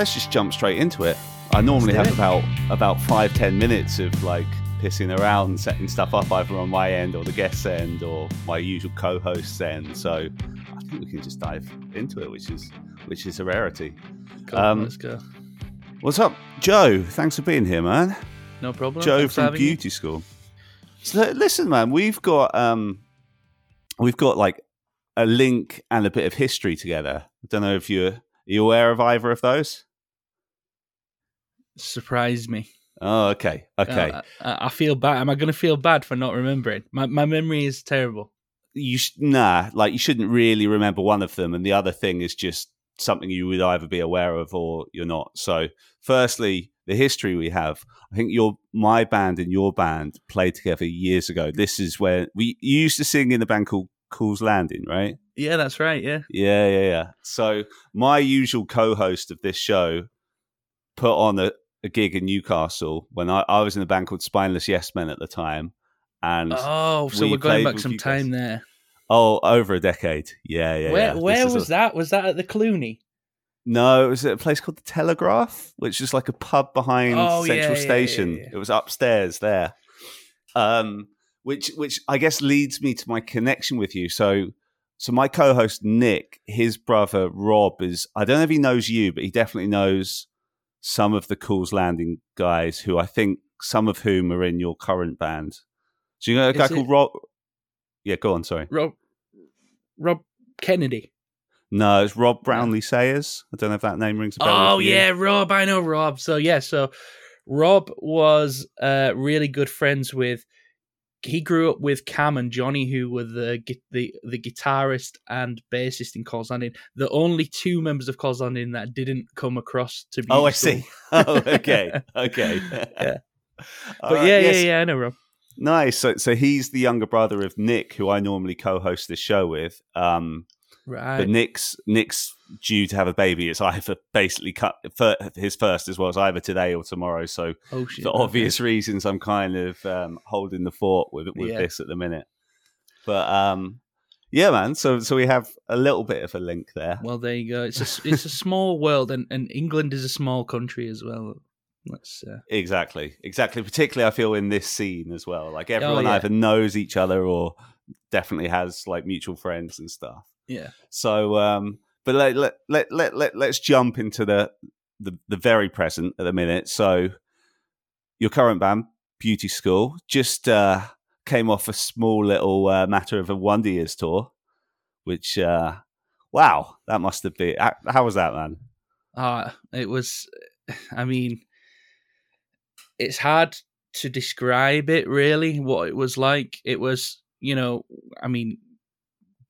let's just jump straight into it. I normally have it. about about five ten minutes of like pissing around, setting stuff up either on my end or the guest's end or my usual co-host's end. So I think we can just dive into it, which is which is a rarity. Cool, Um, let's go. What's up, Joe? Thanks for being here, man. No problem. Joe Thanks from. Beauty School. So listen, man, we've got um, we've got like a link and a bit of history together. I don't know if you're are you aware of either of those. Surprise me. Oh, okay, okay. Uh, I, I feel bad. Am I going to feel bad for not remembering? My my memory is terrible. you sh- nah, like you shouldn't really remember one of them, and the other thing is just something you would either be aware of or you're not. So, firstly, the history we have. I think your my band and your band played together years ago. This is where we you used to sing in a band called Cool's Landing, right? Yeah, that's right. Yeah. Yeah, yeah, yeah. So my usual co-host of this show put on a, a gig in Newcastle when I, I was in a band called Spineless Yes Men at the time, and Oh, so we are going back some guys. time there. oh, over a decade. Yeah, yeah. where yeah. Where was a- that? Was that at the Cluny? No, it was at a place called the Telegraph, which is like a pub behind Oh, Central yeah, Station. yeah. It was upstairs there. Um, which which I guess leads me to my connection with you. So so my co-host Nick, his brother Rob is I don't know if he knows you, but he definitely knows some of the Cool's Landing guys who I think some of whom are in your current band. So you know a guy Is it- called Rob Yeah, go on, sorry. Rob Rob Kennedy. No, it's Rob Brownlee Sayers. I don't know if that name rings a bell. Oh yeah, Rob. I know Rob. So yeah, so Rob was uh, really good friends with. He grew up with Cam and Johnny, who were the the the guitarist and bassist in Calls The only two members of Calls that didn't come across to be. Oh, I see. Oh, okay, okay. Yeah. All But right, yeah, yes. yeah, yeah. I know Rob. Nice. So, so he's the younger brother of Nick, who I normally co-host this show with. Um, Right. but Nick's Nick's due to have a baby. It's either basically cut fir- his first as well as either today or tomorrow. So, oh shit. for okay. obvious reasons, I'm kind of um, holding the fort with with Yeah. this at the minute. But um, yeah, man. So, so we have a little bit of a link there. Well, there you go. It's a it's a small world, and, and England is a small country as well. Let's. Uh, Exactly, exactly. Particularly, I feel in this scene as well. Like everyone Oh, yeah. either knows each other or definitely has like mutual friends and stuff. Yeah. So, um, but let let let let, let let's jump into the, the the very present at the minute. So, your current band, Beauty School, just uh, came off a small little uh, matter of a Wonder Years tour, which uh, wow, that must have been. How, how was that, man? Uh, it was, I mean, it's hard to describe it really, what it was like. It was, you know, I mean,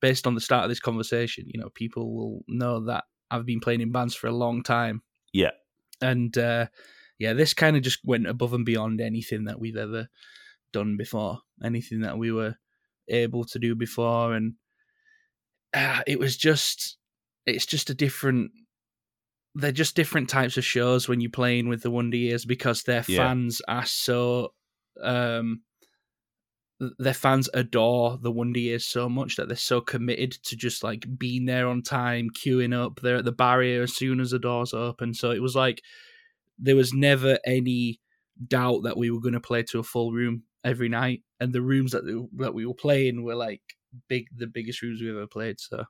based on the start of this conversation, you know, people will know that I've been playing in bands for a long time. Yeah. And, uh, yeah, this kind of just went above and beyond anything that we've ever done before, anything that we were able to do before. And uh, it was just, it's just a different they're just different types of shows when you're playing with the Wonder Years because their Yeah. fans are so um their fans adore the Wonder Years so much that they're so committed to just like being there on time, queuing up. They're at the barrier as soon as the doors open. So it was like there was never any doubt that we were going to play to a full room every night, and the rooms that that we were playing were like big, the biggest rooms we've ever played. So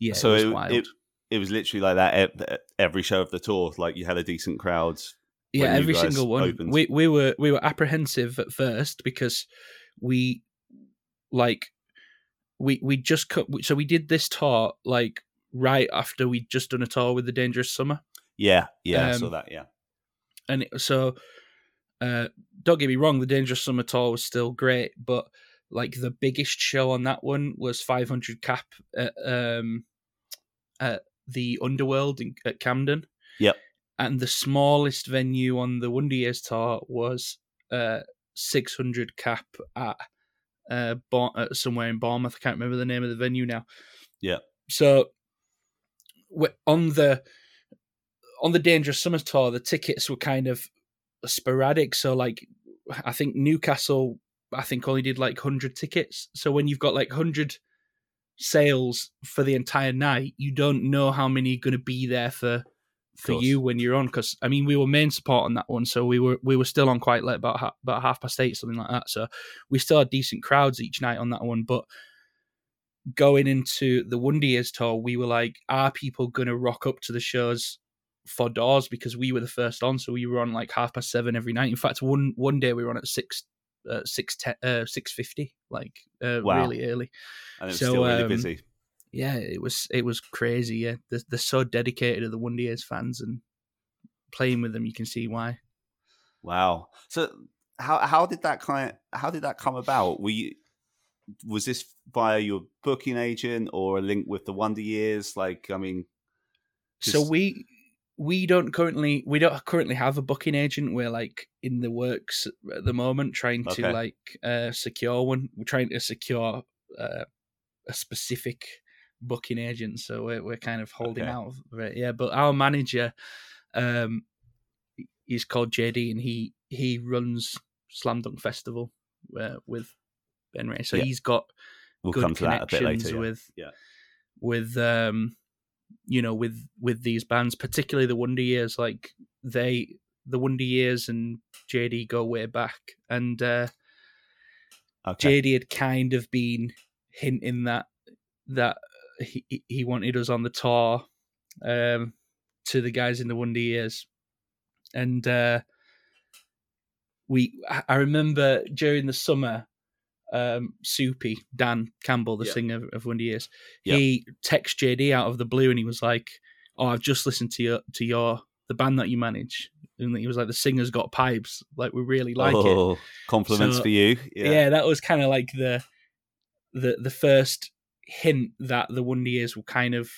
yeah, so it was it, wild. it it was literally like that every show of the tour. Like you had a decent crowd. yeah every single one opened. we we were we were apprehensive at first because we like we we just cut so we did this tour like right after we'd just done a tour with the dangerous summer Yeah, yeah, I saw Um, that. Yeah, and it, so uh don't get me wrong the dangerous summer tour was still great but like the biggest show on that one was 500 cap at um at the underworld in, at camden Yep. and the smallest venue on the wonder years tour was uh 600 cap at uh, Bour- uh somewhere in bournemouth. I can't remember the name of the venue now. Yeah. so on the on the dangerous summer tour the tickets were kind of sporadic. So like i think newcastle i think only did like 100 tickets. So when you've got like 100 sales for the entire night you don't know how many are going to be there for for you when you're on because I mean we were main support on that one, so we were we were still on quite late about ha- about half past eight something like that. So we still had decent crowds each night on that one, but going into the Wonder Years tour, we were like, are people gonna rock up to the shows for doors because we were the first on, so we were on like half past seven every night. In fact, one one day we were on at six uh, six ten uh, six fifty, like uh, Wow. really early. and it's so, still really um, busy. Yeah, it was it was crazy. Yeah, they're, they're so dedicated to the Wonder Years fans, and playing with them, you can see why. Wow. So how how did that kind how did that come about? Were you was this via your booking agent or a link with the Wonder Years? Like, I mean, So we we don't currently we don't currently have a booking agent. We're like in the works at the moment, trying to Okay. like uh, secure one. We're trying to secure uh, a specific booking agent. So we're we're kind of holding Okay. out of it. Yeah, but our manager, um, he's called JD, and he he runs Slam Dunk Festival uh, with Ben Ray. So Yeah. he's got we'll good come to that a bit connections later. yeah. with Yeah. with um you know with with these bands particularly the wonder years like they the wonder years and jd go way back and uh Okay. jd had kind of been hinting that that he he wanted us on the tour um to the guys in the wonder years and uh we I- remember during the summer um soupy dan campbell the Yeah. singer of wonder years Yeah. he text jd out of the blue and he was like oh i've just listened to your to your the band that you manage and he was like the singer's got pipes like we really like it oh, compliments So, for you. yeah, Yeah. that was kind of like the the the first hint that the Wonder Years were kind of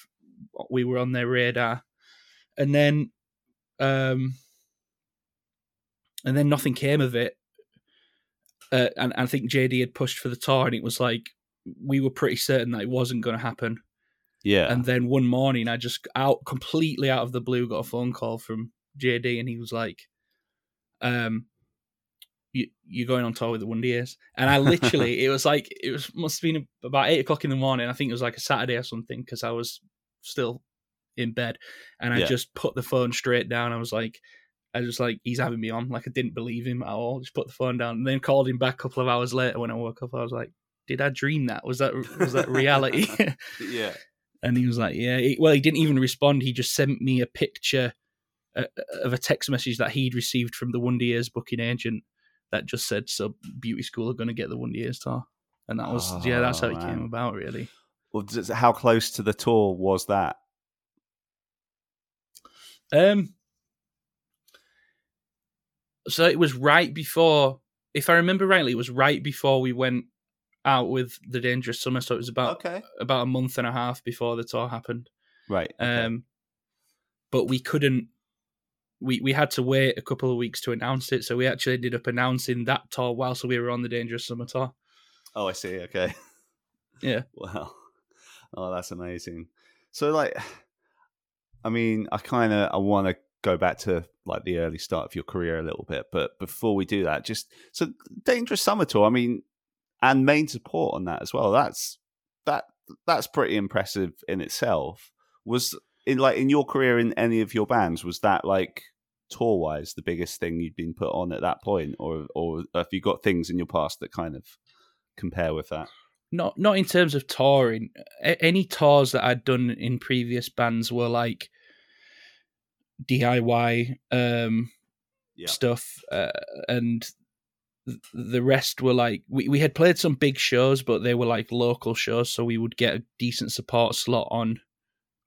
we were on their radar, and then um and then nothing came of it. Uh, and I think JD had pushed for the tour, and it was like we were pretty certain that it wasn't going to happen. yeah. And then one morning, I just out completely out of the blue got a phone call from JD, and he was like, "Um, you you're going on tour with the Wonder Years?" And I literally, it was like it was must have been about eight o'clock in the morning. I think it was like a Saturday or something because I was still in bed, and I Yeah. just put the phone straight down. I was like. I was like, he's having me on. Like, I didn't believe him at all. Just put the phone down, and then called him back a couple of hours later when I woke up. I was like, "Did I dream that? Was that was that reality?" yeah. And he was like, "Yeah." He, well, he didn't even respond. He just sent me a picture uh, of a text message that he'd received from the Wonder Years booking agent that just said, "So Beauty School are going to get the Wonder Years tour and that was yeah, that's how Oh, it came about, really. Well, how close to the tour was that? Um, so it was right before, if I remember rightly, it was right before we went out with the Dangerous Summer. So it was about Okay. about a month and a half before the tour happened. Right. okay. Um, but we couldn't. We we had to wait a couple of weeks to announce it, so we actually ended up announcing that tour whilst we were on the Dangerous Summer tour. Oh, I see. Okay. Yeah. Wow. Oh, that's amazing. So, like, I mean, I kind of I want to go back to like the early start of your career a little bit, but before we do that, just so dangerous summer tour. I mean, and main support on that as well. That's that that's pretty impressive in itself. Was in like in your career in any of your bands was that like tour wise the biggest thing you'd been put on at that point, or or have you got things in your past that kind of compare with that? Not not in terms of touring. A- any tours that I'd done in previous bands were like DIY um, Yeah. stuff, uh, and the rest were like we, we had played some big shows, but they were like local shows, so we would get a decent support slot on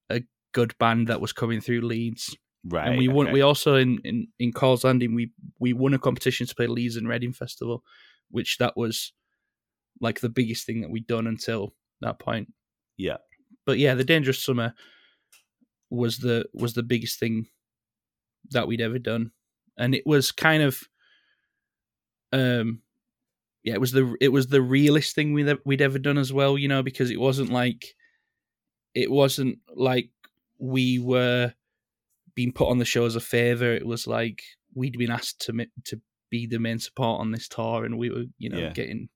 a good band that was coming through Leeds. Right. and we won. okay. We also in in in Calls Landing we we won a competition to play Leeds and Reading Festival, which that was like the biggest thing that we'd done until that point. Yeah. But yeah, the Dangerous Summer was the was the biggest thing that we'd ever done, and it was kind of um yeah it was the it was the realest thing we'd, we'd ever done as well you know because it wasn't like it wasn't like we were being put on the show as a favor it was like we'd been asked to to be the main support on this tour and we were you know Yeah. getting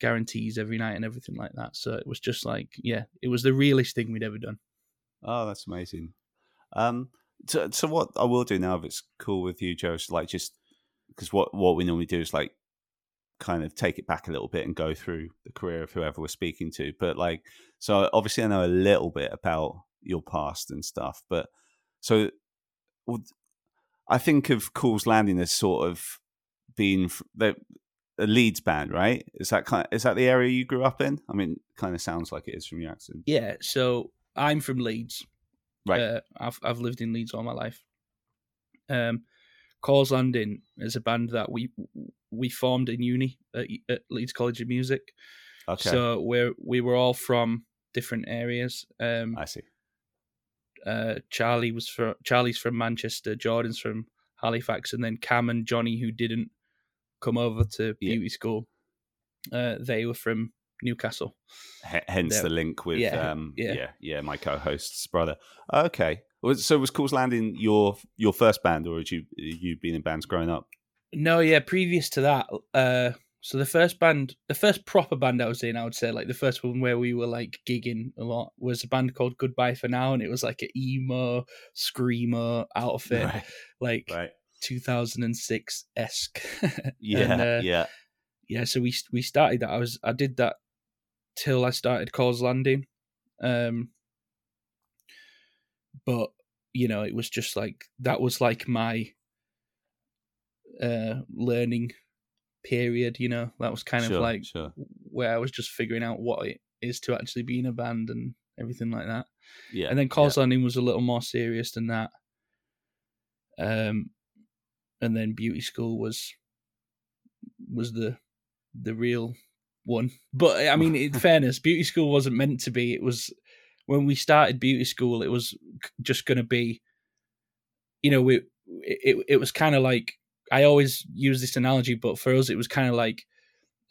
guarantees every night and everything like that so it was just like yeah it was the realest thing we'd ever done Oh, that's amazing. Um, so, so what I will do now, if it's cool with you, Joe, is like just because what what we normally do is like kind of take it back a little bit and go through the career of whoever we're speaking to. But like, so obviously I know a little bit about your past and stuff, but so I think of Cool's Landing as sort of being the a Leeds band, right? Is that kind? Of, is that the area you grew up in? I mean, kind of sounds like it is from your accent. Yeah. So I'm from Leeds. Right. Uh, I've I've lived in Leeds all my life. Um, Cole's Landing is a band that we we formed in uni at, at Leeds College of Music. Okay. So we're we were all from different areas. Um, I see. Uh, Charlie was from Charlie's from Manchester, Jordan's from Halifax, and then Cam and Johnny, who didn't come over to Yeah. beauty school, uh, they were from Newcastle. H- hence There- the link with yeah, um yeah. yeah yeah my co-host's brother. Okay. So was Cool's Landing your your first band, or had you you been in bands growing up? No, yeah, previous to that, uh, so the first band, the first proper band I was in, I would say, like the first one where we were like gigging a lot, was a band called Goodbye for Now, and it was like an emo screamo outfit, Right. like Right. 2006 esque. Yeah. And, uh, yeah. yeah so we we started that i was i did that till i started Cause landing um but you know it was just like that was like my uh learning period you know that was kind sure, of like sure. where i was just figuring out what it is to actually be in a band and everything like that Yeah. and then Cole's Landing was a little more serious than that. Um, and then Beauty School was was the the real one. But I mean, in fairness, Beauty School wasn't meant to be. It was when we started Beauty School. It was just going to be, you know, we it it was kind of like I always use this analogy, but for us, it was kind of like.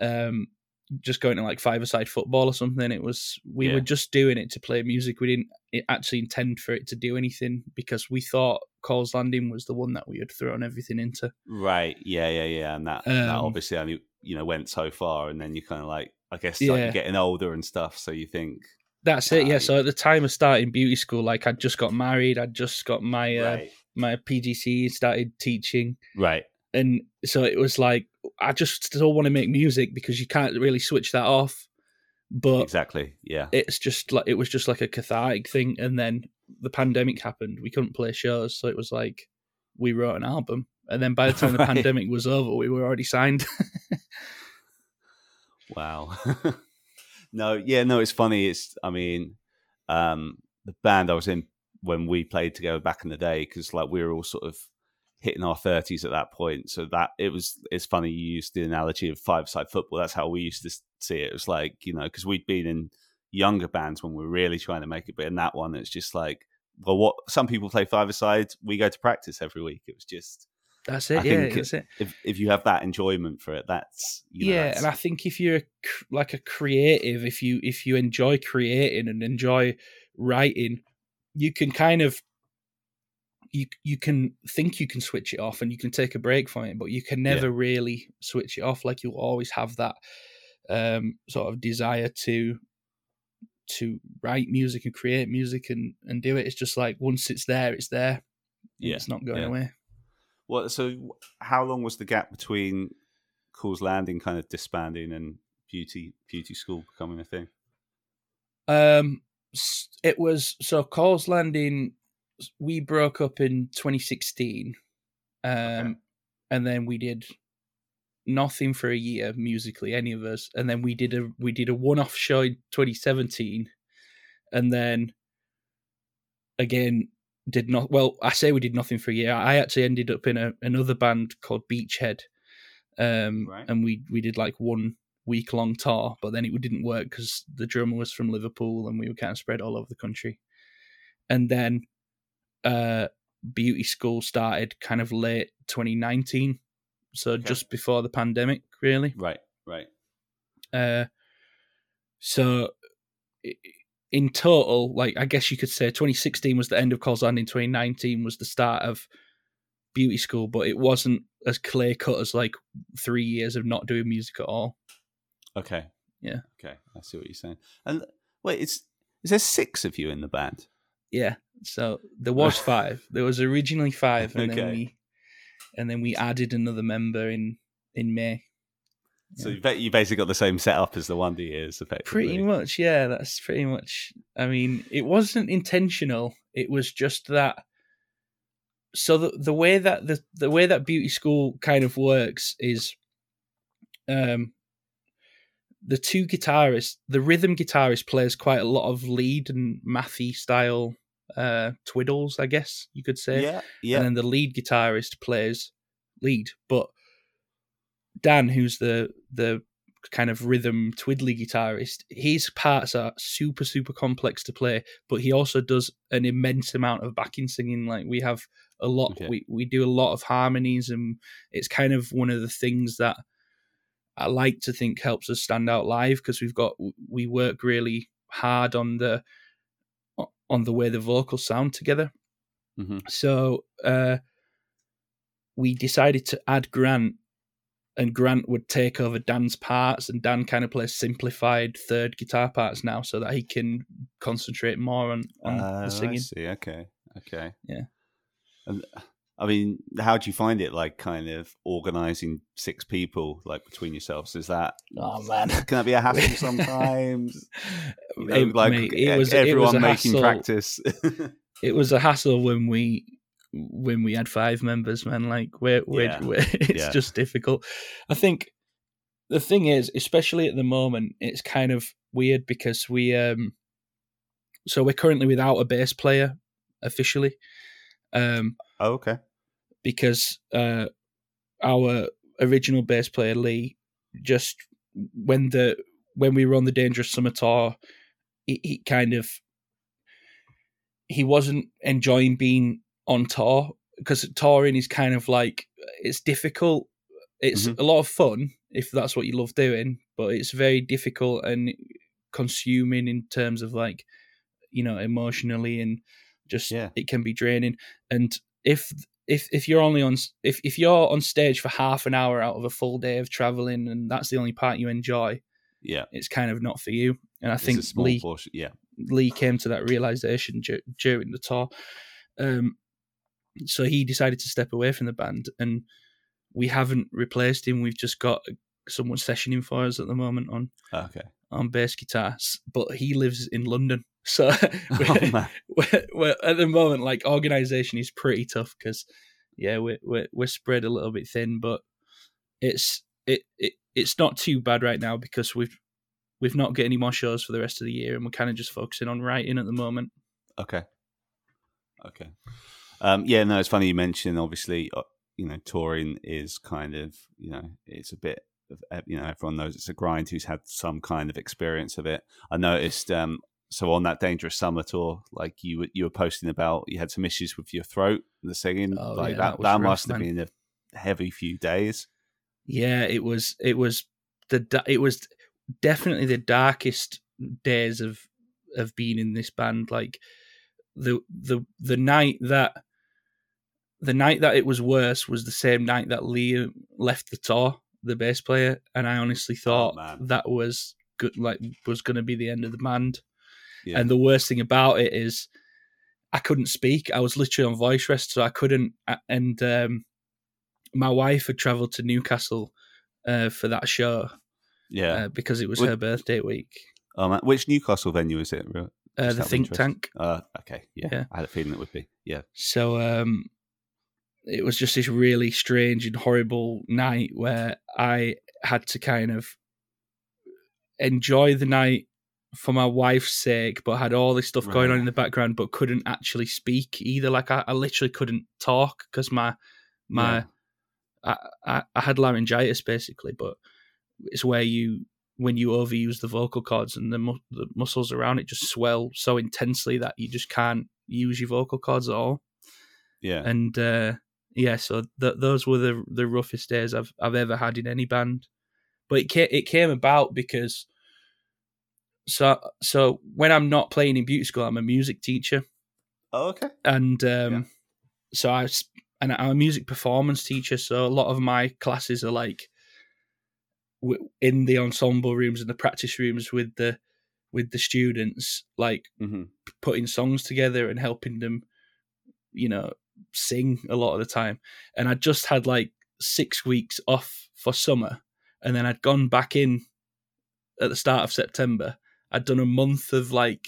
Um, just going to like five-a-side football or something. It was we Yeah. were just doing it to play music. We didn't actually intend for it to do anything because we thought Cole's Landing was the one that we had thrown everything into. Right. Yeah. Yeah. Yeah. And that, that Um, obviously only you know went so far, and then you kind of like I guess Yeah. getting older and stuff, so you think That's it. Yeah. So at the time of starting beauty school, like I'd just got married. I'd just got my uh, right, my PGCE, started teaching, right, and so it was like I just still want to make music because you can't really switch that off. But exactly. Yeah. it's just like it was just like a cathartic thing and then the pandemic happened we couldn't play shows so it was like we wrote an album and then by the time the Right. pandemic was over we were already signed Wow. no, yeah, no, it's funny. It's, I mean, um, the band I was in when we played together back in the day, because like we were all sort of hitting our thirties at that point. So that it was, it's funny you used the analogy of five side football. That's how we used to see it. It was like, you know, because we'd been in younger bands when we were really trying to make it, but in that one, it's just like, well, what some people play five aside, we go to practice every week. It was just, that's it I yeah that's it if if you have that enjoyment for it, that's you know, yeah that's- and i think if you're a, like a creative if you if you enjoy creating and enjoy writing you can kind of you you can think you can switch it off and you can take a break from it but you can Yeah. never really switch it off like you'll always have that um sort of desire to to write music and create music and and do it it's just like once it's there it's there Yeah, it's not going yeah. away Well, so how long was the gap between Cool's Landing kind of disbanding and Beauty Beauty School becoming a thing? Um, it was so Cole's Landing. We broke up in 2016, um, Okay. and then we did nothing for a year musically, any of us, and then we did a we did a one off show in 2017, and then again did not well. I say we did nothing for a year. I actually ended up in a another band called Beachhead, um, Right. and we we did like one week long tour, but then it didn't work because the drummer was from Liverpool and we were kind of spread all over the country. And then uh, Beauty School started kind of late 2019, so Okay. just before the pandemic, really. Right, right. Uh, so in total, like I guess you could say 2016 was the end of Cole's Landing, 2019 was the start of Beauty School, but it wasn't as clear cut as like three years of not doing music at all. Okay. Yeah. Okay. I see what you're saying. And wait, it's is there six of you in the band? Yeah. So there was five. There was originally five, and Okay. then we and then we added another member in in May. So you, ba- you basically got the same setup as the Wonder Years, effectively. Pretty much, yeah. That's pretty much. I mean, it wasn't intentional. It was just that. So the the way that the the way that beauty school kind of works is, um, the two guitarists, the rhythm guitarist plays quite a lot of lead and mathy style uh twiddles, I guess you could say. Yeah, yeah. and then the lead guitarist plays lead. But Dan, who's the the kind of rhythm twiddly guitarist, his parts are super super complex to play, but he also does an immense amount of backing singing. Like we have a lot, Okay. we we do a lot of harmonies, and it's kind of one of the things that. I like to think helps us stand out live because we've got we work really hard on the on the way the vocals sound together. Mhm. So uh, we decided to add Grant, and Grant would take over Dan's parts, and Dan kind of plays simplified third guitar parts now, so that he can concentrate more on, on Oh, the I singing. see. Okay. Okay. Yeah. And I mean, how do you find it? Like, kind of organizing six people like between yourselves. Is that Oh man, can that be a hassle sometimes? You know, It- like mate, it was everyone it was making hassle. practice. It was a hassle when we when we had five members, man. Like we're, we're, Yeah. we're it's Yeah. just difficult. I think the thing is, especially at the moment, it's kind of weird because we um so we're currently without a bass player officially. Um oh, okay. because uh our original bass player Lee just when the when we were on the Dangerous Summer tour, he, he kind of he wasn't enjoying being on tour because touring is kind of like it's difficult. It's Mhm. a lot of fun if that's what you love doing, but it's very difficult and consuming in terms of like you know emotionally and just Yeah. it can be draining. And if if if you're only on if if you're on stage for half an hour out of a full day of traveling and that's the only part you enjoy, Yeah. it's kind of not for you. And I It's think Lee portion. Yeah. Lee came to that realization dur- during the tour. Um, so he decided to step away from the band, and we haven't replaced him. We've just got someone sessioning for us at the moment on Okay. On bass guitar, but he lives in London. So Oh, we're, man. we're, we're- at the moment, like organization is pretty tough because yeah, we're, we're we're spread a little bit thin, but it's it, it it's not too bad right now because we've we've not got any more shows for the rest of the year, and we're kind of just focusing on writing at the moment. Okay. Okay. Um, yeah, no, it's funny you mentioned. Obviously, uh, you know, touring is kind of you know, it's a bit. You know, everyone knows it's a grind. Who's had some kind of experience of it? I noticed. Um, so on that dangerous summer tour, like you were- you were posting about, you had some issues with your throat, and the singing. Oh, like yeah, that, that that rough, must have man. been a heavy few days. Yeah, it was it was the it was definitely the darkest days of of being in this band. Like the the the night that the night that it was worse was the same night that Lee left the tour, the bass player, and I honestly thought man. that was good. Like was going to be the end of the band. Yeah. And the worst thing about it is, I couldn't speak. I was literally on voice rest, so I couldn't. And um, my wife had travelled to Newcastle uh, for that show yeah. uh, because it was her birthday week. oh, man. Which Newcastle venue is it? Uh, the think tank. Uh, okay. Yeah. Yeah. I had a feeling it would be. Yeah. So um, it was just this really strange and horrible night where I had to kind of enjoy the night for my wife's sake, but had all this stuff going on in the background, but couldn't actually speak either. Like I, I literally couldn't talk because my my Yeah. I, I I had laryngitis basically, but it's where you when you overuse the vocal cords and the mu- the muscles around it just swell so intensely that you just can't use your vocal cords at all. Yeah. And uh, yeah, so th- those were the the roughest days I've I've ever had in any band. But it came, it came about because so so when I'm not playing in beauty school, I'm a music teacher, oh, okay. and um, Yeah. so I and I'm a music performance teacher. So a lot of my classes are like in the ensemble rooms and the practice rooms with the with the students, like hmm putting songs together and helping them, you know, sing a lot of the time. And I just had like six weeks off for summer, and then I'd gone back in at the start of September. I'd done a month of like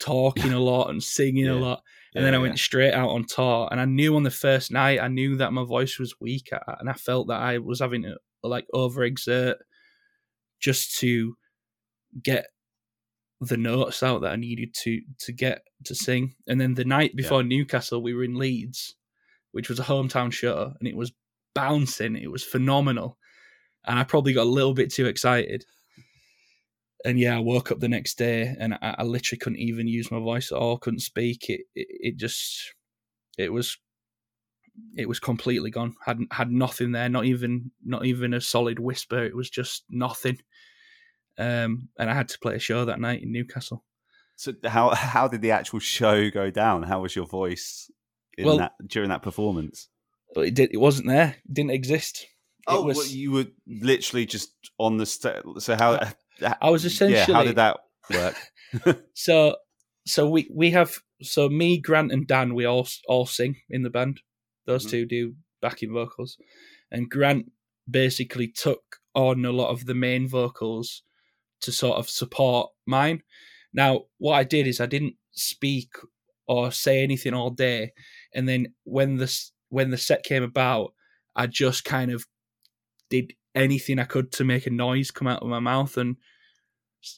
talking a lot and singing Yeah. a lot, and then I went straight out on tour. And I knew on the first night, I knew that my voice was weak, and I felt that I was having to like overexert just to get the notes out that I needed to to get to sing. And then the night before Newcastle, we were in Leeds, which was a hometown show, and it was bouncing. It was phenomenal, and I probably got a little bit too excited. And yeah, I woke up the next day, and I, I literally couldn't even use my voice at all. Couldn't speak. It, it it just it was it was completely gone. Had had nothing there. Not even not even a solid whisper. It was just nothing. Um, and I had to play a show that night in Newcastle. So how how did the actual show go down? How was your voice in Well- that during that performance? but it did. It wasn't there. It didn't exist. It Oh, was, well, you were literally just on the stage. So how? I was essentially. Yeah, how did that work? so. So we we have so me, Grant, and Dan. We all all sing in the band. Those Mhm. two do backing vocals, and Grant basically took on a lot of the main vocals to sort of support mine. Now, what I did is I didn't speak or say anything all day, and then when the when the set came about, I just kind of did anything I could to make a noise come out of my mouth, and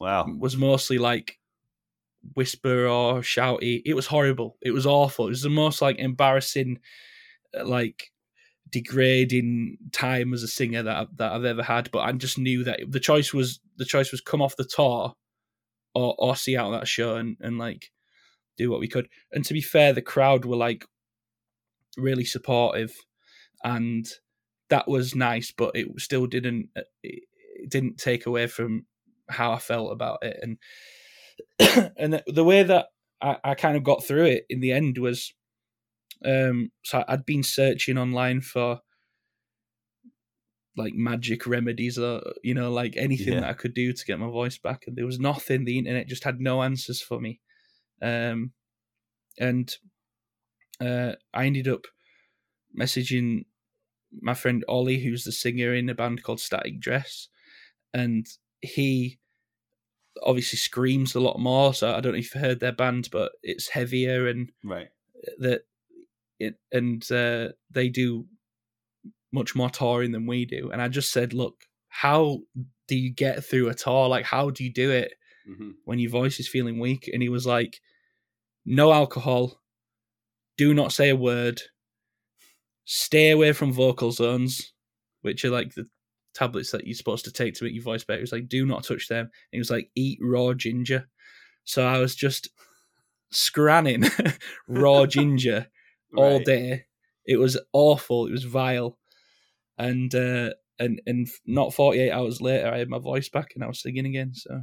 Wow. was mostly like whisper or shouty. It was horrible. It was awful. It was the most like embarrassing, uh, like degrading time as a singer that I, that I've ever had. But I just knew that the choice was the choice was come off the tour or or see out that show and and like do what we could. And to be fair, the crowd were like really supportive, and that was nice. But it still didn't uh, it, didn't take away from how I felt about it, and and the, the way that I, I kind of got through it in the end was, um, so I'd been searching online for like magic remedies or you know like anything Yeah. that I could do to get my voice back, and there was nothing. The internet just had no answers for me, um, and uh, I ended up messaging my friend Ollie, who's the singer in a band called Static Dress, and he obviously screams a lot more. So I don't know if you've heard their band, but it's heavier and Right. that it and uh, they do much more touring than we do. And I just said, look, how do you get through a tour? Like, how do you do it hmm when your voice is feeling weak? And he was like, no alcohol, do not say a word, stay away from Vocalzones, which are like the tablets that you're supposed to take to make your voice better. He was like, do not touch them. And he was like, eat raw ginger. So I was just scranning raw ginger all day. It was awful. It was vile, and uh, and and not forty eight hours later, I had my voice back and I was singing again. So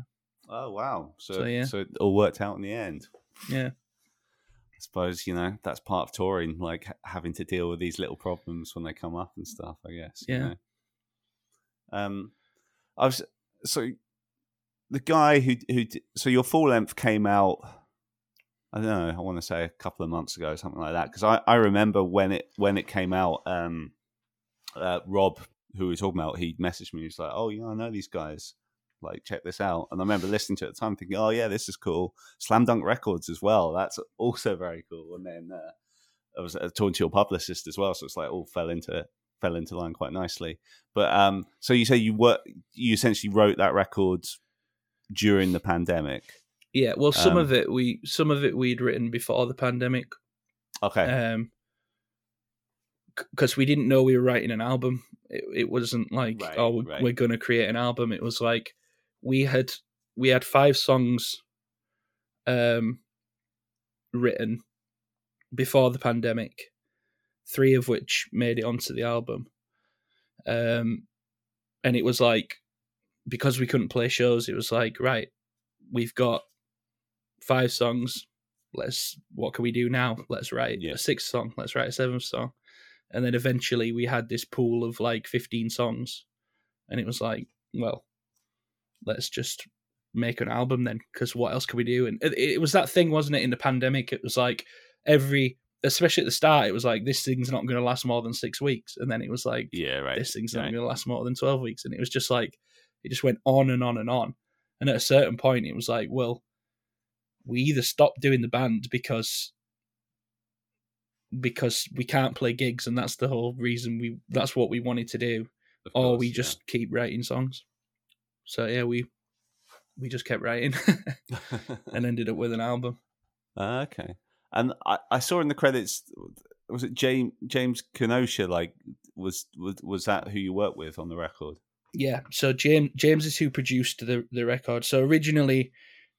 Oh wow. So So, yeah. so it all worked out in the end. yeah, I suppose you know that's part of touring, like having to deal with these little problems when they come up and stuff. I guess. you Yeah. know. Um, I was so the guy who who so your full length came out. I don't know. I want to say a couple of months ago, something like that. Because I, I remember when it when it came out. Um, uh, Rob, who we were talking about, he messaged me. He's like, "Oh, yeah, I know these guys. Like, check this out." And I remember listening to it at the time, thinking, "Oh, yeah, this is cool." Slam Dunk Records as well. That's also very cool. And then uh, I was uh, talking to your publicist as well, so it's like all fell into fell into line quite nicely. But um, so you say you were you essentially wrote that record during the pandemic. yeah. Well, some Um, of it we some of it we'd written before the pandemic, Okay. um, because we didn't know we were writing an album. It, it wasn't like Right, oh we're, right. we're going to create an album. It was like we had we had five songs, um, written before the pandemic, three of which made it onto the album. Um, and it was like because we couldn't play shows, it was like right, we've got five songs. Let's what can we do now? Let's write Yeah. a sixth song. Let's write a seventh song, and then eventually we had this pool of like fifteen songs, and it was like, well, let's just make an album then because what else can we do? And it, it was that thing, wasn't it? In the pandemic, it was like every, especially at the start, it was like this thing's not going to last more than six weeks, and then it was like Yeah, right. this thing's right. not going to last more than 12 weeks. And it was just like, it just went on and on and on. And at a certain point, it was like, well, we either stop doing the band because because we can't play gigs and that's the whole reason we that's what we wanted to do Of or course, we yeah. just keep writing songs so yeah we we just kept writing and ended up with an album Ah, okay. And I, I saw in the credits, was it James James Kenosha? Like, was was was that who you worked with on the record? Yeah, so James James is who produced the the record. So originally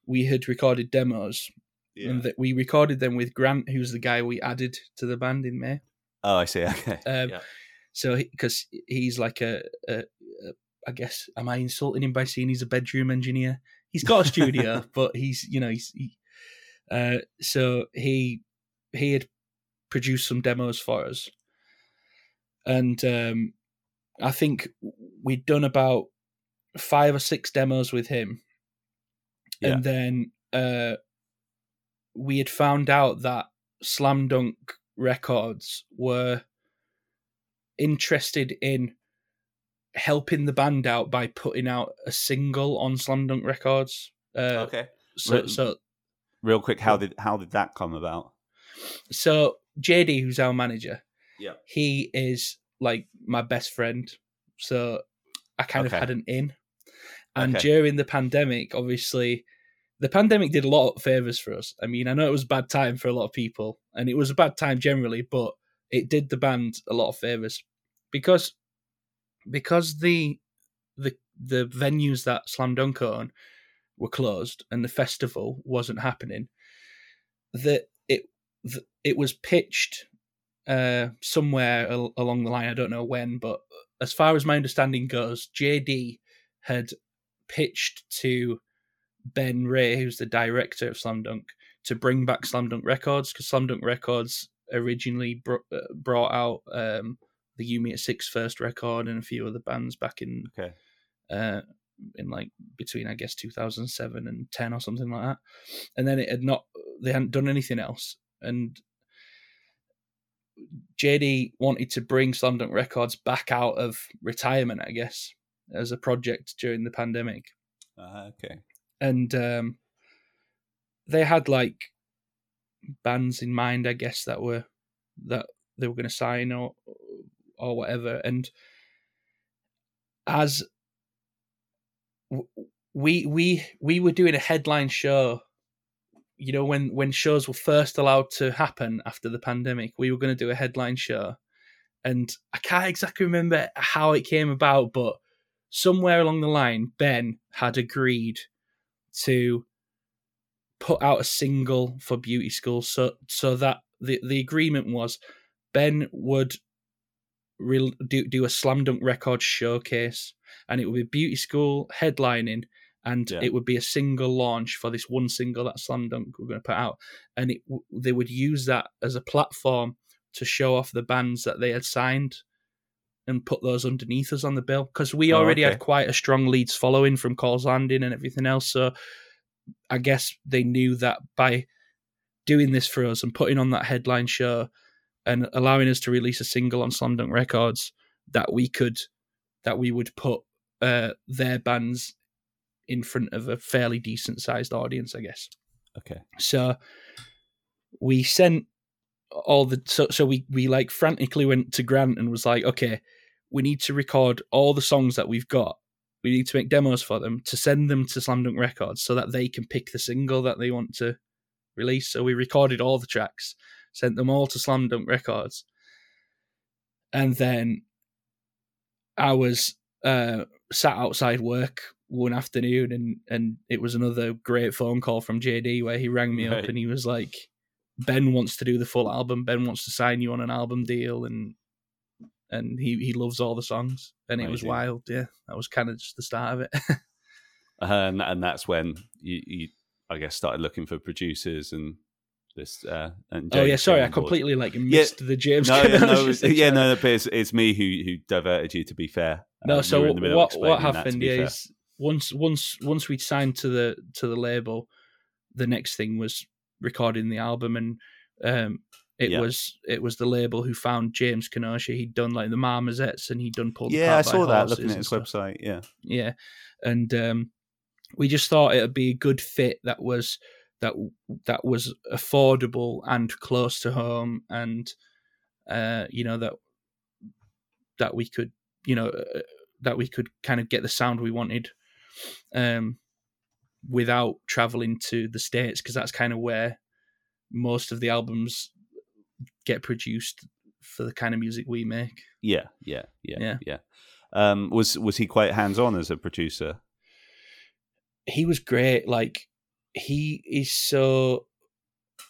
we had recorded demos, and that we recorded them with Grant, who's the guy we added to the band in May. Oh, I see. Okay. Um, Yeah. So because he's like a, a, a, I guess, am I insulting him by saying he's a bedroom engineer? He's got a studio, but he's you know he's he, uh, so he he had produced some demos for us, and um, I think we'd done about five or six demos with him, Yeah. and then uh, we had found out that Slam Dunk Records were interested in helping the band out by putting out a single on Slam Dunk Records. Uh, okay. So, Re- so, Real quick, how did how did that come about? so JD, who's our manager, Yeah. he is like my best friend. So I kind Okay. of had an in. And Okay. during the pandemic, obviously, the pandemic did a lot of favors for us. I mean, I know it was a bad time for a lot of people, and it was a bad time generally, but it did the band a lot of favors because because the the the venues that Slam Dunk own were closed and the festival wasn't happening. That it th- it was pitched uh, somewhere al- along the line. I don't know when, but as far as my understanding goes, JD had pitched to Ben Ray, who's the director of Slam Dunk, to bring back Slam Dunk Records because Slam Dunk Records originally br- uh, brought out um, the You Me at Six first record and a few other bands back in Okay. uh, in like between I guess 2007 and 10 or something like that. And then it had not they hadn't done anything else and JD wanted to bring Slam Dunk Records back out of retirement, I guess, as a project during the pandemic. Uh, okay. And um, they had like bands in mind, I guess, that were that they were going to sign or or whatever. And as we we we were doing a headline show you know when when shows were first allowed to happen after the pandemic we were going to do a headline show and i can't exactly remember how it came about but somewhere along the line ben had agreed to put out a single for beauty school so so that the the agreement was ben would real do do a slam dunk record showcase and it would be beauty school headlining and Yeah. it would be a single launch for this one single that slam dunk were going to put out and it, they would use that as a platform to show off the bands that they had signed and put those underneath us on the bill because we Oh, already okay. had quite a strong Leeds following from Calls Landing and everything else. So I guess they knew that by doing this for us and putting on that headline show and allowing us to release a single on Slam Dunk Records, that we could, that we would put uh, their bands in front of a fairly decent sized audience, I guess. Okay. So we sent all the so so we we like frantically went to Grant and was like, okay, we need to record all the songs that we've got. We need to make demos for them to send them to Slam Dunk Records so that they can pick the single that they want to release. So we recorded all the tracks, sent them all to Slam Dunk Records, and then I was uh, sat outside work one afternoon, and and it was another great phone call from JD where he rang me Right. up and he was like, "Ben wants to do the full album. Ben wants to sign you on an album deal, and and he he loves all the songs." And it was wild. Yeah, that was kind of just the start of it. and and that's when you, you I guess started looking for producers and this. Uh, and oh yeah, sorry, I completely like missed the James. No, yeah, no, it's- yeah, no, but it's, it's me who who diverted you. To be fair, No, Um, so you were in the middle of what what that, happened? Yeah, fair. is once once once we signed to the to the label, the next thing was recording the album, and um, it Yeah. was it was the label who found James Kenosha. He'd done like the Marmozets, and he'd done pulled. Yeah, I saw that looking at his stuff. website. Yeah. Yeah, and um, we just thought it'd be a good fit that was that that was affordable and close to home, and uh, you know that that we could you know uh, that we could kind of get the sound we wanted, um, without traveling to the states because that's kind of where most of the albums get produced for the kind of music we make. Yeah, yeah, yeah, yeah. Yeah. Um, was was he quite hands on as a producer? he was great. Like he is so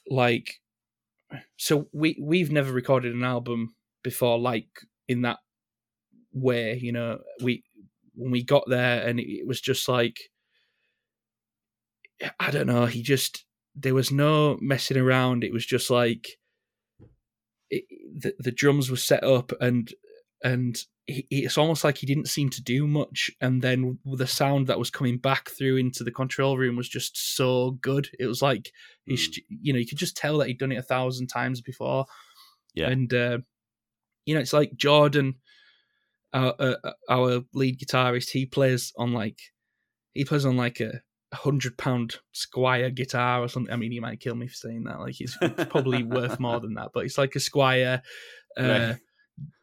like so we we've never recorded an album before like in that way, you know. We when we got there and it, it was just like I don't know, he just there was no messing around. It was just like it, the the drums were set up and and he, it's almost like he didn't seem to do much and then the sound that was coming back through into the control room was just so good it was like he's you know you could just tell that he'd done it a thousand times before Yeah. and uh, you know it's like jordan our, uh, our lead guitarist he plays on like he plays on like a hundred pound Squier guitar or something i mean he might kill me for saying that like it's probably worth more than that but it's like a Squier uh, Right.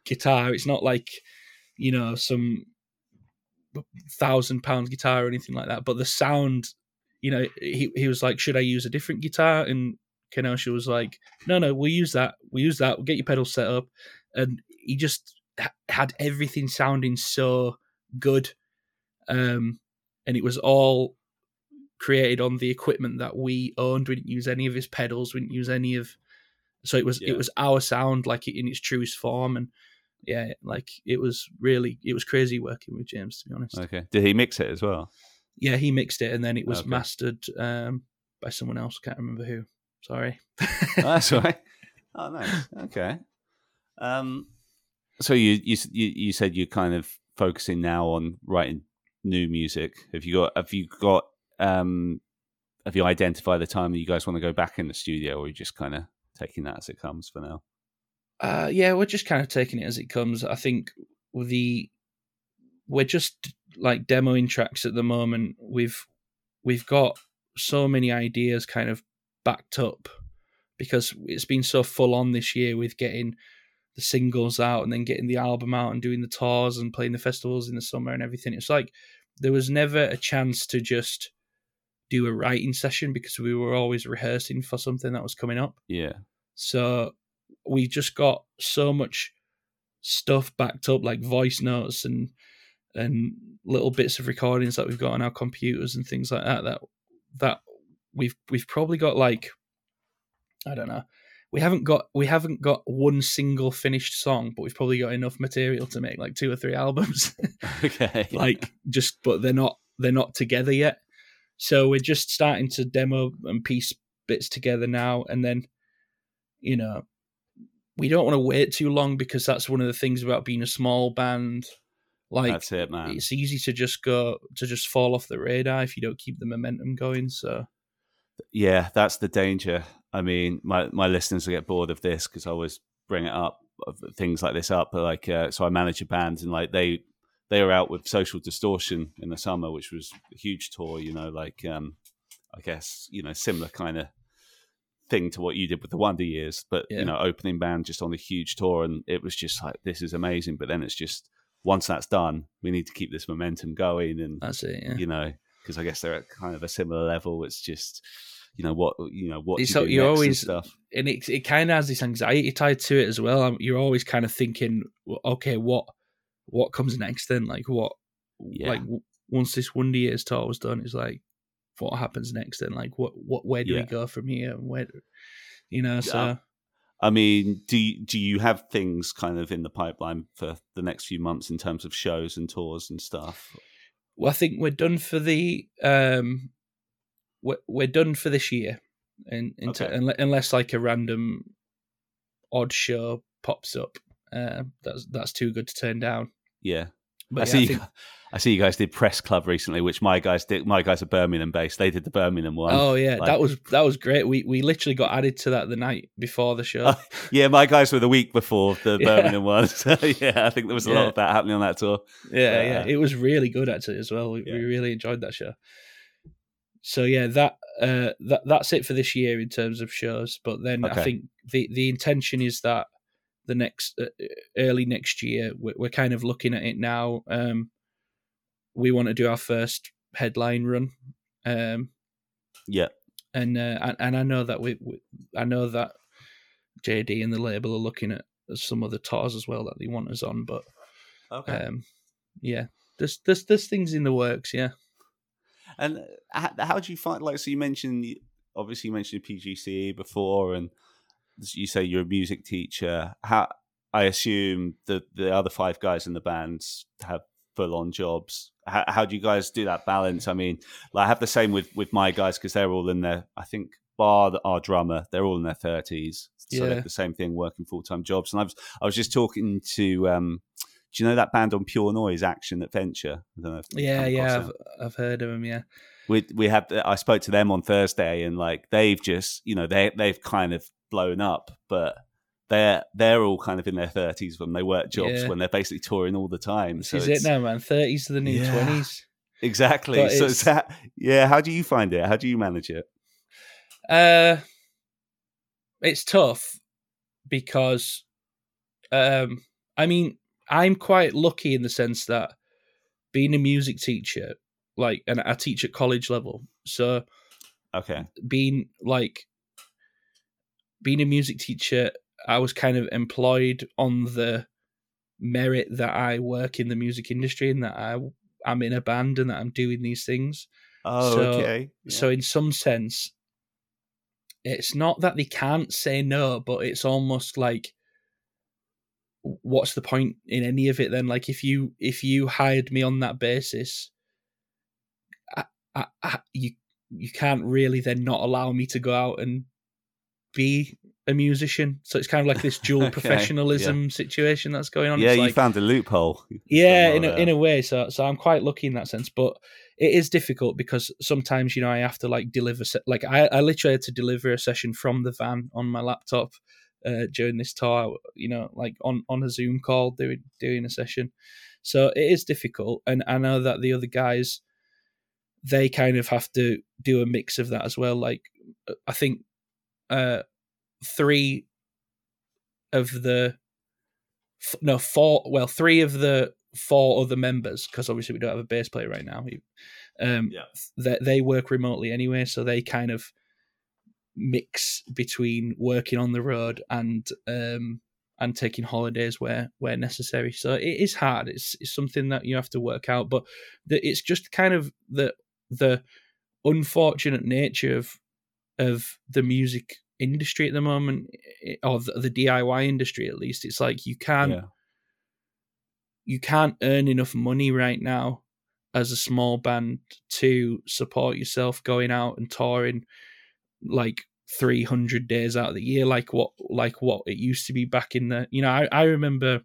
guitar. It's not like you know some thousand pound guitar or anything like that. But the sound, you know, he he was like, should I use a different guitar? And Kenosha was like, no, no, we'll use that. We'll use that. We'll get your pedals set up. And he just ha- had everything sounding so good, um, and it was all created on the equipment that we owned. We didn't use any of his pedals. We didn't use any of. So it was Yeah. it was our sound, like in its truest form, and yeah, like it was really it was crazy working with James to be honest. Okay. Did he mix it as well? Yeah, he mixed it and then it was Okay. mastered um, by someone else. Can't remember who. Sorry. Oh, that's right. Oh, nice. Okay. Um, so you you you you said you're kind of focusing now on writing new music. Have you got have you got um have you identified the time that you guys want to go back in the studio, or are you just kind of taking that as it comes for now? Uh, yeah, we're just kind of taking it as it comes. I think the we're just like demoing tracks at the moment. We've we've got so many ideas kind of backed up because it's been so full on this year with getting the singles out and then getting the album out and doing the tours and playing the festivals in the summer and everything. It's like there was never a chance to just do a writing session because we were always rehearsing for something that was coming up. Yeah. So we just got so much stuff backed up, like voice notes and and little bits of recordings that we've got on our computers and things like that. That that we've we've probably got like I don't know. We haven't got we haven't got one single finished song, but we've probably got enough material to make like two or three albums. Okay. like just but they're not they're not together yet so we're just starting to demo and piece bits together now and then you know we don't want to wait too long because that's one of the things about being a small band like that's it, man. it's easy to just go to just fall off the radar if you don't keep the momentum going so Yeah, that's the danger. I mean, my my listeners will get bored of this because I always bring it up, of things like this up. But like, uh, so I manage a band, and like they they were out with Social Distortion in the summer, which was a huge tour. You know, like um, I guess you know similar kind of thing to what you did with the Wonder Years, but Yeah. you know, opening band just on a huge tour, and it was just like this is amazing. But then it's just once that's done, we need to keep this momentum going, and that's it yeah you know, because I guess they're at kind of a similar level. It's just, you know, what you know, what It's you you're next and always- stuff. and it it kind of has this anxiety tied to it as well. You're always kind of thinking, okay, what what comes next then? Like what, Yeah. like w- once this Wonder Years tour was done, it's like what happens next then? Like what what where do Yeah. we go from here? And Where, you know? So Yeah. I mean, do you, do you have things kind of in the pipeline for the next few months in terms of shows and tours and stuff? well, I think we're done for the um, we're we're done for this year, and Okay. unless, unless like a random odd show pops up, uh, that's that's too good to turn down. Yeah, But I yeah, see. I you, think- I see you guys did press club recently, which my guys did. My guys are Birmingham based. They did the Birmingham one. oh yeah, like- that was that was great. We we literally got added to that the night before the show. Oh, Yeah, my guys were the week before the Yeah. Birmingham one. So yeah, I think there was a lot of that happening on that tour. yeah, Yeah. yeah, it was really good actually as well. We, Yeah. we really enjoyed that show. So yeah, that uh, that that's it for this year in terms of shows. But then I think the the intention is that the next uh, early next year we're, we're kind of looking at it now. Um, we want to do our first headline run. Um, Yeah, and uh, and, I know that we, we I know that JD and the label are looking at some other tours as well that they want us on, but okay. um, yeah, there's there's there's things in the works, yeah. and uh, how, how do you find? Like, so you mentioned obviously you mentioned PGCE before, and you say you're a music teacher. How I assume the the other five guys in the bands have full on jobs. How, how do you guys do that balance? I mean, like, I have the same with with my guys because they're all in their. I think bar our drummer, they're all in their thirties, so Yeah. they're the same thing, working full time jobs. And I was I was just talking to. um do you know that band on Pure Noise, Action Adventure? I don't know. If Yeah, yeah, I've, I've heard of them. Yeah, we we have I spoke to them on Thursday and like they've just you know they they've kind of blown up but they're they're all kind of in their 30s when they work jobs Yeah. when they're basically touring all the time this so is it now, man. Thirties to the new Yeah. twenties. exactly But so it's that, yeah how do you find it how do you manage it Uh, it's tough because, um, I mean, I'm quite lucky in the sense that being a music teacher, like, and I teach at college level, so okay being like being a music teacher, I was kind of employed on the merit that I work in the music industry and that I I'm in a band and that I'm doing these things. oh So- okay. So in some sense, it's not that they can't say no, but it's almost like what's the point in any of it then? Like if you if you hired me on that basis I, I, I, you you can't really then not allow me to go out and be a musician. So it's kind of like this dual Okay, professionalism situation that's going on. Yeah It's you like, found a loophole. Yeah in a, in a way. So so i'm quite lucky in that sense but it is difficult because sometimes you know i have to like deliver like i, I literally had to deliver a session from the van on my laptop uh, during this tour you know like on on a zoom call doing doing a session. So it is difficult and i know that the other guys they kind of have to do a mix of that as well. Like i think uh three of the f- no four well three of the four other members because obviously we don't have a bass player right now um Yeah. they, they work remotely anyway so they kind of mix between working on the road and um and taking holidays where where necessary so it is hard it's, it's something that you have to work out but the, it's just kind of the the unfortunate nature of of the music industry at the moment or the, the DIY industry at least it's like you can't yeah you can't earn enough money right now as a small band to support yourself going out and touring like 300 days out of the year like what like what it used to be back in the you know I, I remember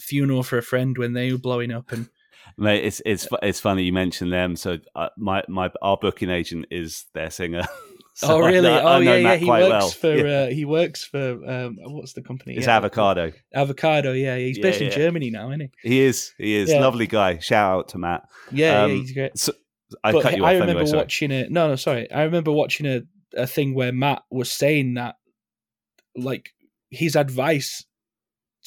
funeral for a friend when they were blowing up and Mate, it's it's it's funny you mentioned them. So uh, my my our booking agent is their singer. So oh I really know- oh I know yeah yeah he works well. for Yeah. uh, he works for um what's the company It's Yeah, avocado. avocado yeah he's based in. Germany now isn't he He is. He is. Lovely guy. Shout out to Matt. yeah, Um, yeah he's great So I but cut you I off remember anyway. Watching it. No, no, sorry. I remember watching a, a thing where Matt was saying that, like, his advice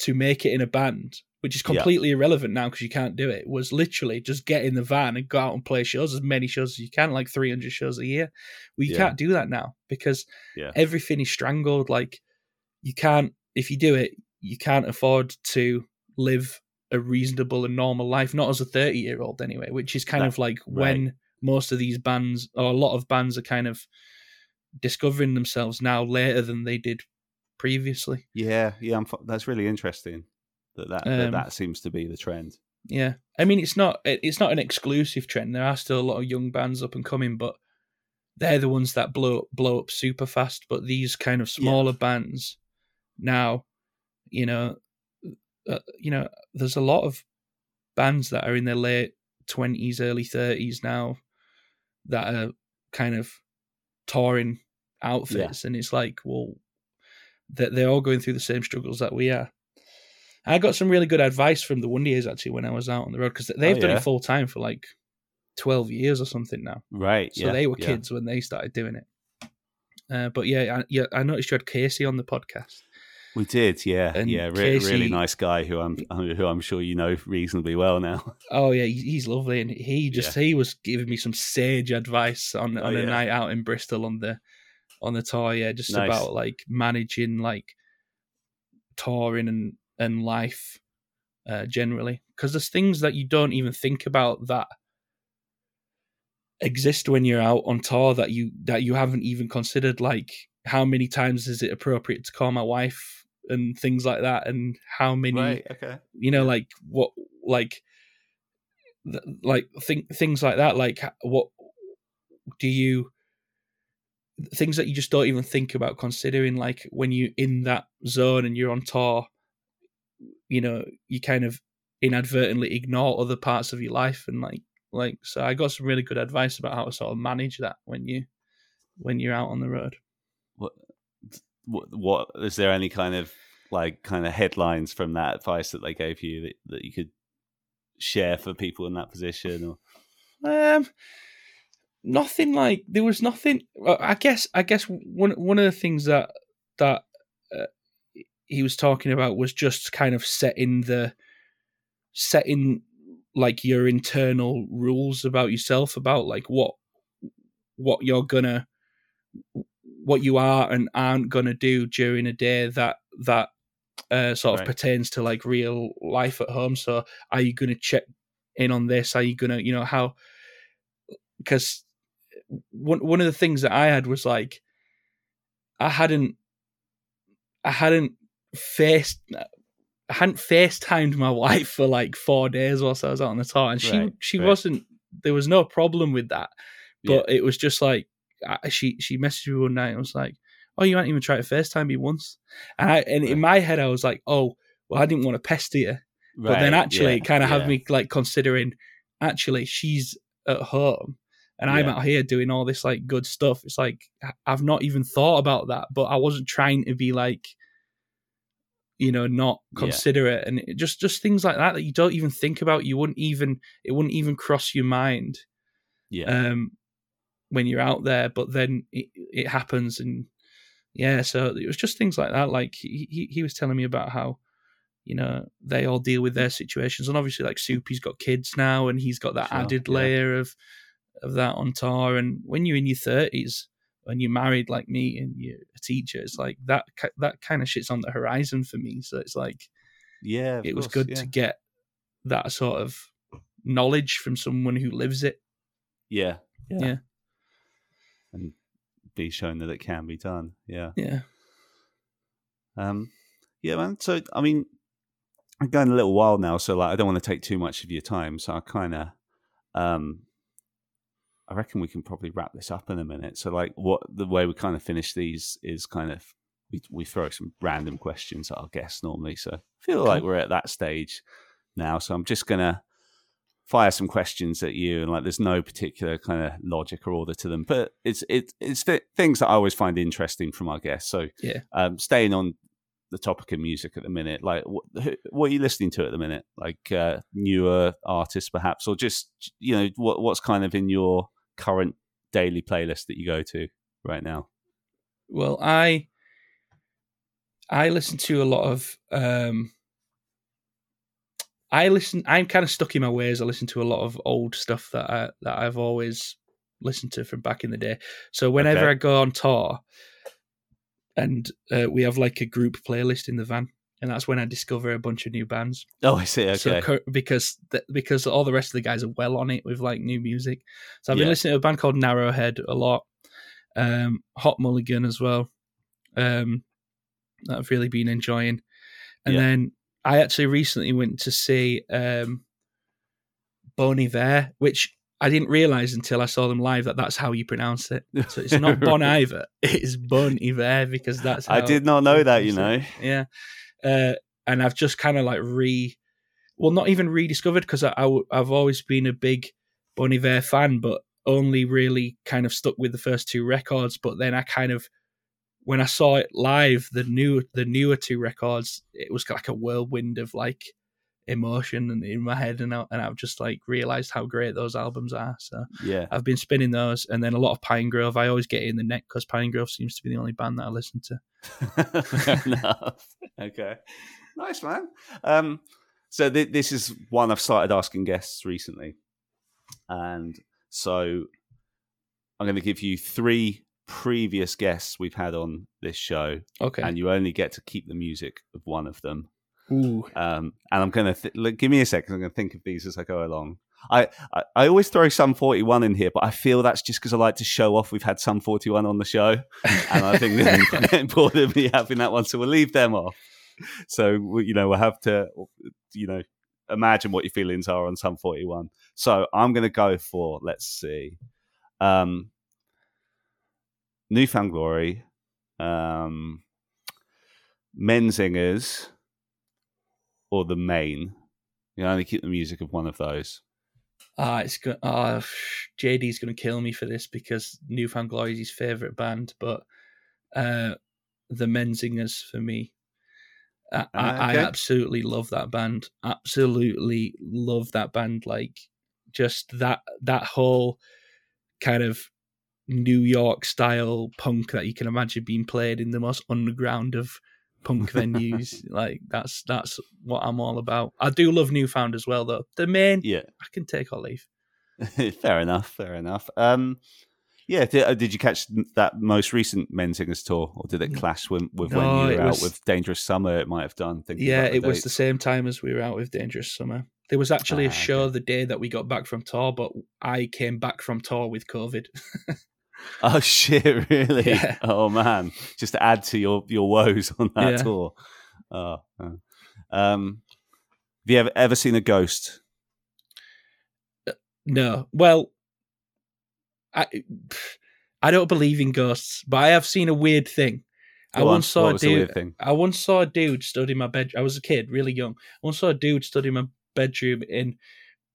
to make it in a band, which is Yeah. completely irrelevant now because you can't do it, was literally just get in the van and go out and play shows, as many shows as you can, like 300 shows a year. Well, you Yeah. can't do that now because Yeah. everything is strangled. Like, you can't, if you do it, you can't afford to live a reasonable and normal life, not as a 30 year old anyway, which is kind That- of like when most of these bands or a lot of bands are kind of discovering themselves now later than they did previously. Yeah, yeah. I'm, that's really interesting. That that, that Um, that seems to be the trend. Yeah. I mean it's not it's not an exclusive trend. There are still a lot of young bands up and coming, but they're the ones that blow up blow up super fast. But these kind of smaller bands now, you know, uh, you know, there's a lot of bands that are in their late twenties, early thirties now that are kind of touring outfits, and it's like, well, that they're all going through the same struggles that we are. I got some really good advice from the Wonder Years actually when I was out on the road because they've Oh, done yeah? it full time for like twelve years or something now. Right. So yeah, they were yeah. kids when they started doing it. Uh, but yeah, I, yeah, I noticed you had Casey on the podcast. We did, yeah, And yeah. Re- really nice guy who I'm who I'm sure you know reasonably well now. Oh yeah, he's lovely, and he just he was giving me some sage advice on Oh, on a yeah. night out in Bristol on the on the tour. Yeah, just Nice. about like managing like touring and and life uh, generally, because there's things that you don't even think about that exist when you're out on tour that you that you haven't even considered. Like how many times is it appropriate to call my wife and things like that, and how many Okay. you know like what like like think things like that like what do you things that you just don't even think about considering like when you're in that zone and you're on tour you know you kind of inadvertently ignore other parts of your life and like like so i got some really good advice about how to sort of manage that when you when you're out on the road What, what what is there any kind of like kind of headlines from that advice that they gave you that, that you could share for people in that position or Um, nothing like there was nothing. I guess I guess one one of the things that that he was talking about was just kind of setting the setting like your internal rules about yourself about like what what you're gonna what you are and aren't gonna do during a day that that uh, sort of pertains to like real life at home. So are you gonna check in on this? Are you gonna you know how because one one of the things that I had was like I hadn't I hadn't faced I hadn't FaceTimed my wife for like four days whilst I was out on the tour, and she Right, she right. wasn't. There was no problem with that, but it was just like I, she she messaged me one night and was like, "Oh, you haven't even tried to FaceTime me once," and I and in my head I was like, "Oh, well, I didn't want to pester you," but then actually yeah, it kind of yeah. had me like considering actually she's at home and I'm out here doing all this like good stuff. It's like I've not even thought about that, but I wasn't trying to be like you know not Yeah. considerate and it just just things like that that you don't even think about. You wouldn't even it wouldn't even cross your mind yeah um when you're out there, but then it, it happens and yeah, so it was just things like that. Like he, he he was telling me about how you know they all deal with their situations, and obviously like Soupy's got kids now, and he's got that Sure, added yeah. layer of of that on tour. And when you're in your thirties and you're married like me and you're a teacher, it's like that that kind of shit's on the horizon for me. So it's like yeah it was course, good yeah. to get that sort of knowledge from someone who lives it. yeah Yeah. and be shown that it can be done yeah Yeah. Um, yeah, man. So, I mean, I'm going a little while now, so like, I don't want to take too much of your time. So, I kind of, um, I reckon we can probably wrap this up in a minute. So, like, what the way we kind of finish these is kind of we we throw some random questions at our guests normally. So, I feel like we're at that stage now. So, I'm just gonna fire some questions at you, and like, there's no particular kind of logic or order to them, but it's it, it's th- things that I always find interesting from our guests. So, Yeah. um, staying on the topic of music at the minute, like what, what are you listening to at the minute? Like uh, newer artists, perhaps, or just you know what what's kind of in your current daily playlist that you go to right now? Well, I I listen to a lot of um I listen I'm kind of stuck in my ways. I listen to a lot of old stuff that I that I've always listened to from back in the day. So whenever Okay. I go on tour and uh, we have like a group playlist in the van and that's when I discover a bunch of new bands. Oh, I see. Okay, So cur- because th- because all the rest of the guys are well on it with like new music. So I've been Yeah. listening to a band called Narrowhead a lot, um, Hot Mulligan as well. Um, that I've really been enjoying, and Yeah. then I actually recently went to see um, Bon Iver, which I didn't realize until I saw them live that that's how you pronounce it. So it's not Bon Iver, it's Bon Iver because that's. I did not know that. You know. it. Yeah, uh, and I've just kind of like re well, not even rediscovered because I, I, have always been a big Bon Iver fan, but only really kind of stuck with the first two records. But then I kind of, when I saw it live, the new the newer two records, it was like a whirlwind of like emotion and in my head, and I, and I've just like realized how great those albums are. So yeah, I've been spinning those, and then a lot of Pinegrove. I always get in the neck because Pinegrove seems to be the only band that I listen to. Fair enough. Okay, nice man. Um, so th- this is one I've started asking guests recently, and so I'm going to give you three previous guests we've had on this show. Okay, and you only get to keep the music of one of them. Ooh. Um, and I'm going to th- give me a second. I'm going to think of these as I go along. I, I, I, always throw Sum 41 in here, but I feel that's just because I like to show off we've had Sum 41 on the show. And I think it's important me having that one. So we'll leave them off. So, you know, we'll have to, you know, imagine what your feelings are on Sum 41. So I'm going to go for, let's see, um, New Found Glory, um, Menzingers, or the Maine. You only keep the music of one of those. Ah, uh, it's good. Uh, JD's going to kill me for this because New Found Glory is his favorite band, but uh, the Menzingers for me. I, uh, okay. I, absolutely love that band. Absolutely love that band. Like just that that whole kind of New York style punk that you can imagine being played in the most underground of punk venues. like that's that's what I'm all about. I do love Newfound as well, though. The Maine, yeah, I can take or leave. fair enough. Fair enough. Um, yeah, did, uh, did, you catch that most recent Menzingers tour, or did it clash with, with no, when you were was, out with Dangerous Summer? It might have done. Yeah, it dates. was the same time as we were out with Dangerous Summer. There was actually ah, a show okay. the day that we got back from tour, but I came back from tour with COVID. Oh shit! Really? Yeah. Oh man! Just to add to your your woes on that yeah. tour. Oh, um, have you ever ever seen a ghost? Uh, no. Well, I I don't believe in ghosts, but I have seen a weird thing. Go I once on. saw what a dude. I once saw a dude stood in my bed. I was a kid, really young. I once saw a dude stood in my bedroom in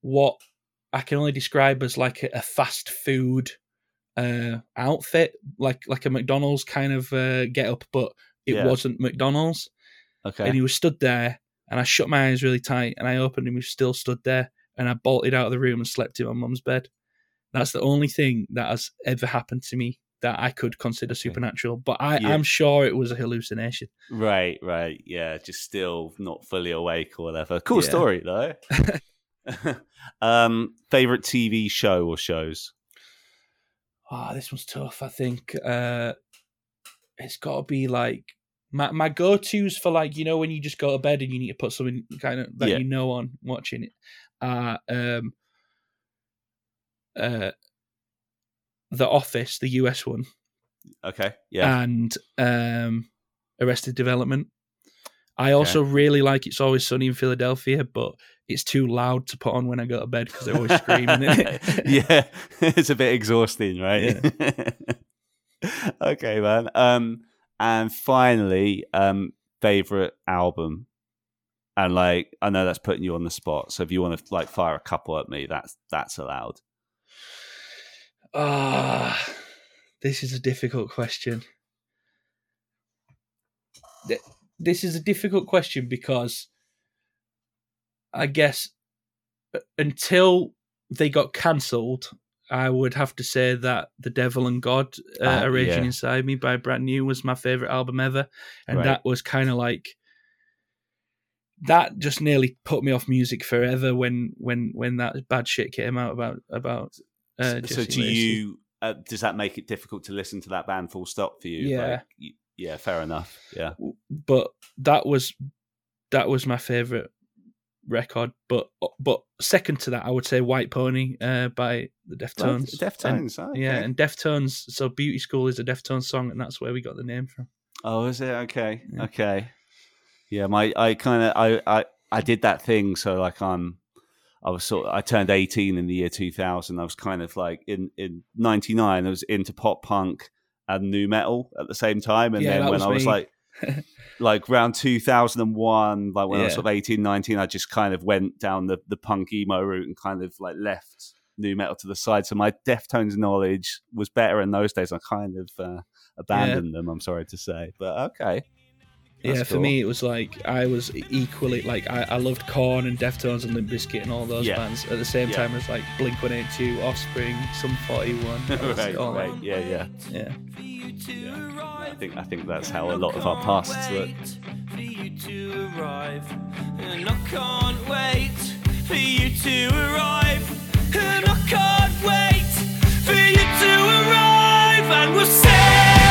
what I can only describe as like a, a fast food uh, outfit, like like a McDonald's kind of uh, get up, but it yeah. wasn't McDonald's. Okay. And he was stood there, and I shut my eyes really tight, and I opened, and he was still stood there, and I bolted out of the room and slept in my mum's bed. That's the only thing that has ever happened to me that I could consider supernatural, but I, yeah. I'm sure it was a hallucination. Right, right, yeah, just still not fully awake or whatever. Cool yeah. story though. um, favorite TV show or shows? Oh, this one's tough. I think uh, it's got to be like my my go tos for like you know when you just go to bed and you need to put something kind of that yeah. you know on watching it. Uh, um, uh, The Office, the US one. Okay. Yeah. And um, Arrested Development. I also okay. really like It's Always Sunny in Philadelphia, but it's too loud to put on when I go to bed because they're always screaming. yeah, it's a bit exhausting, right? Yeah. okay, man. Um, and finally, um, favorite album, and like I know that's putting you on the spot. So if you want to like fire a couple at me, that's that's allowed. Ah, uh, this is a difficult question. This is a difficult question because I guess uh, until they got cancelled, I would have to say that "The Devil and God" uh, uh, "Raging yeah. Inside Me" by Brand New was my favorite album ever, and right. that was kind of like that just nearly put me off music forever when when when that bad shit came out about about. Uh, so, so do you? Uh, does that make it difficult to listen to that band full stop for you? Yeah, like, yeah, fair enough. Yeah, but that was that was my favorite record. But but second to that, I would say White Pony uh, by the Deftones. Deftones, and, okay. yeah, and Deftones. So Beauty School is a Deftones song, and that's where we got the name from. Oh, is it okay? Yeah. Okay, yeah. My I kind of I, I I did that thing. So like I'm. I was sort of, I turned 18 in the year 2000. I was kind of like in, in 99, I was into pop punk and nu metal at the same time. And yeah, then when I was like, like around 2001 like when i was sort of 18 19 i just kind of went down the, the punk emo route and kind of like left new metal to the side. So my deftones knowledge was better in those days. I kind of uh, abandoned them i'm sorry to say but okay that's yeah, for me it was like I was equally like I, I loved Korn and Deftones and Limp Bizkit and all those yeah. bands at the same yeah. time as like Blink One Eight Two, Offspring, Sum Forty One. right, all right, yeah, yeah, yeah. yeah. I think I think that's how a lot of our pasts look. For you to arrive, and I can't wait for you to arrive, and I can't wait for you to arrive, and we'll say.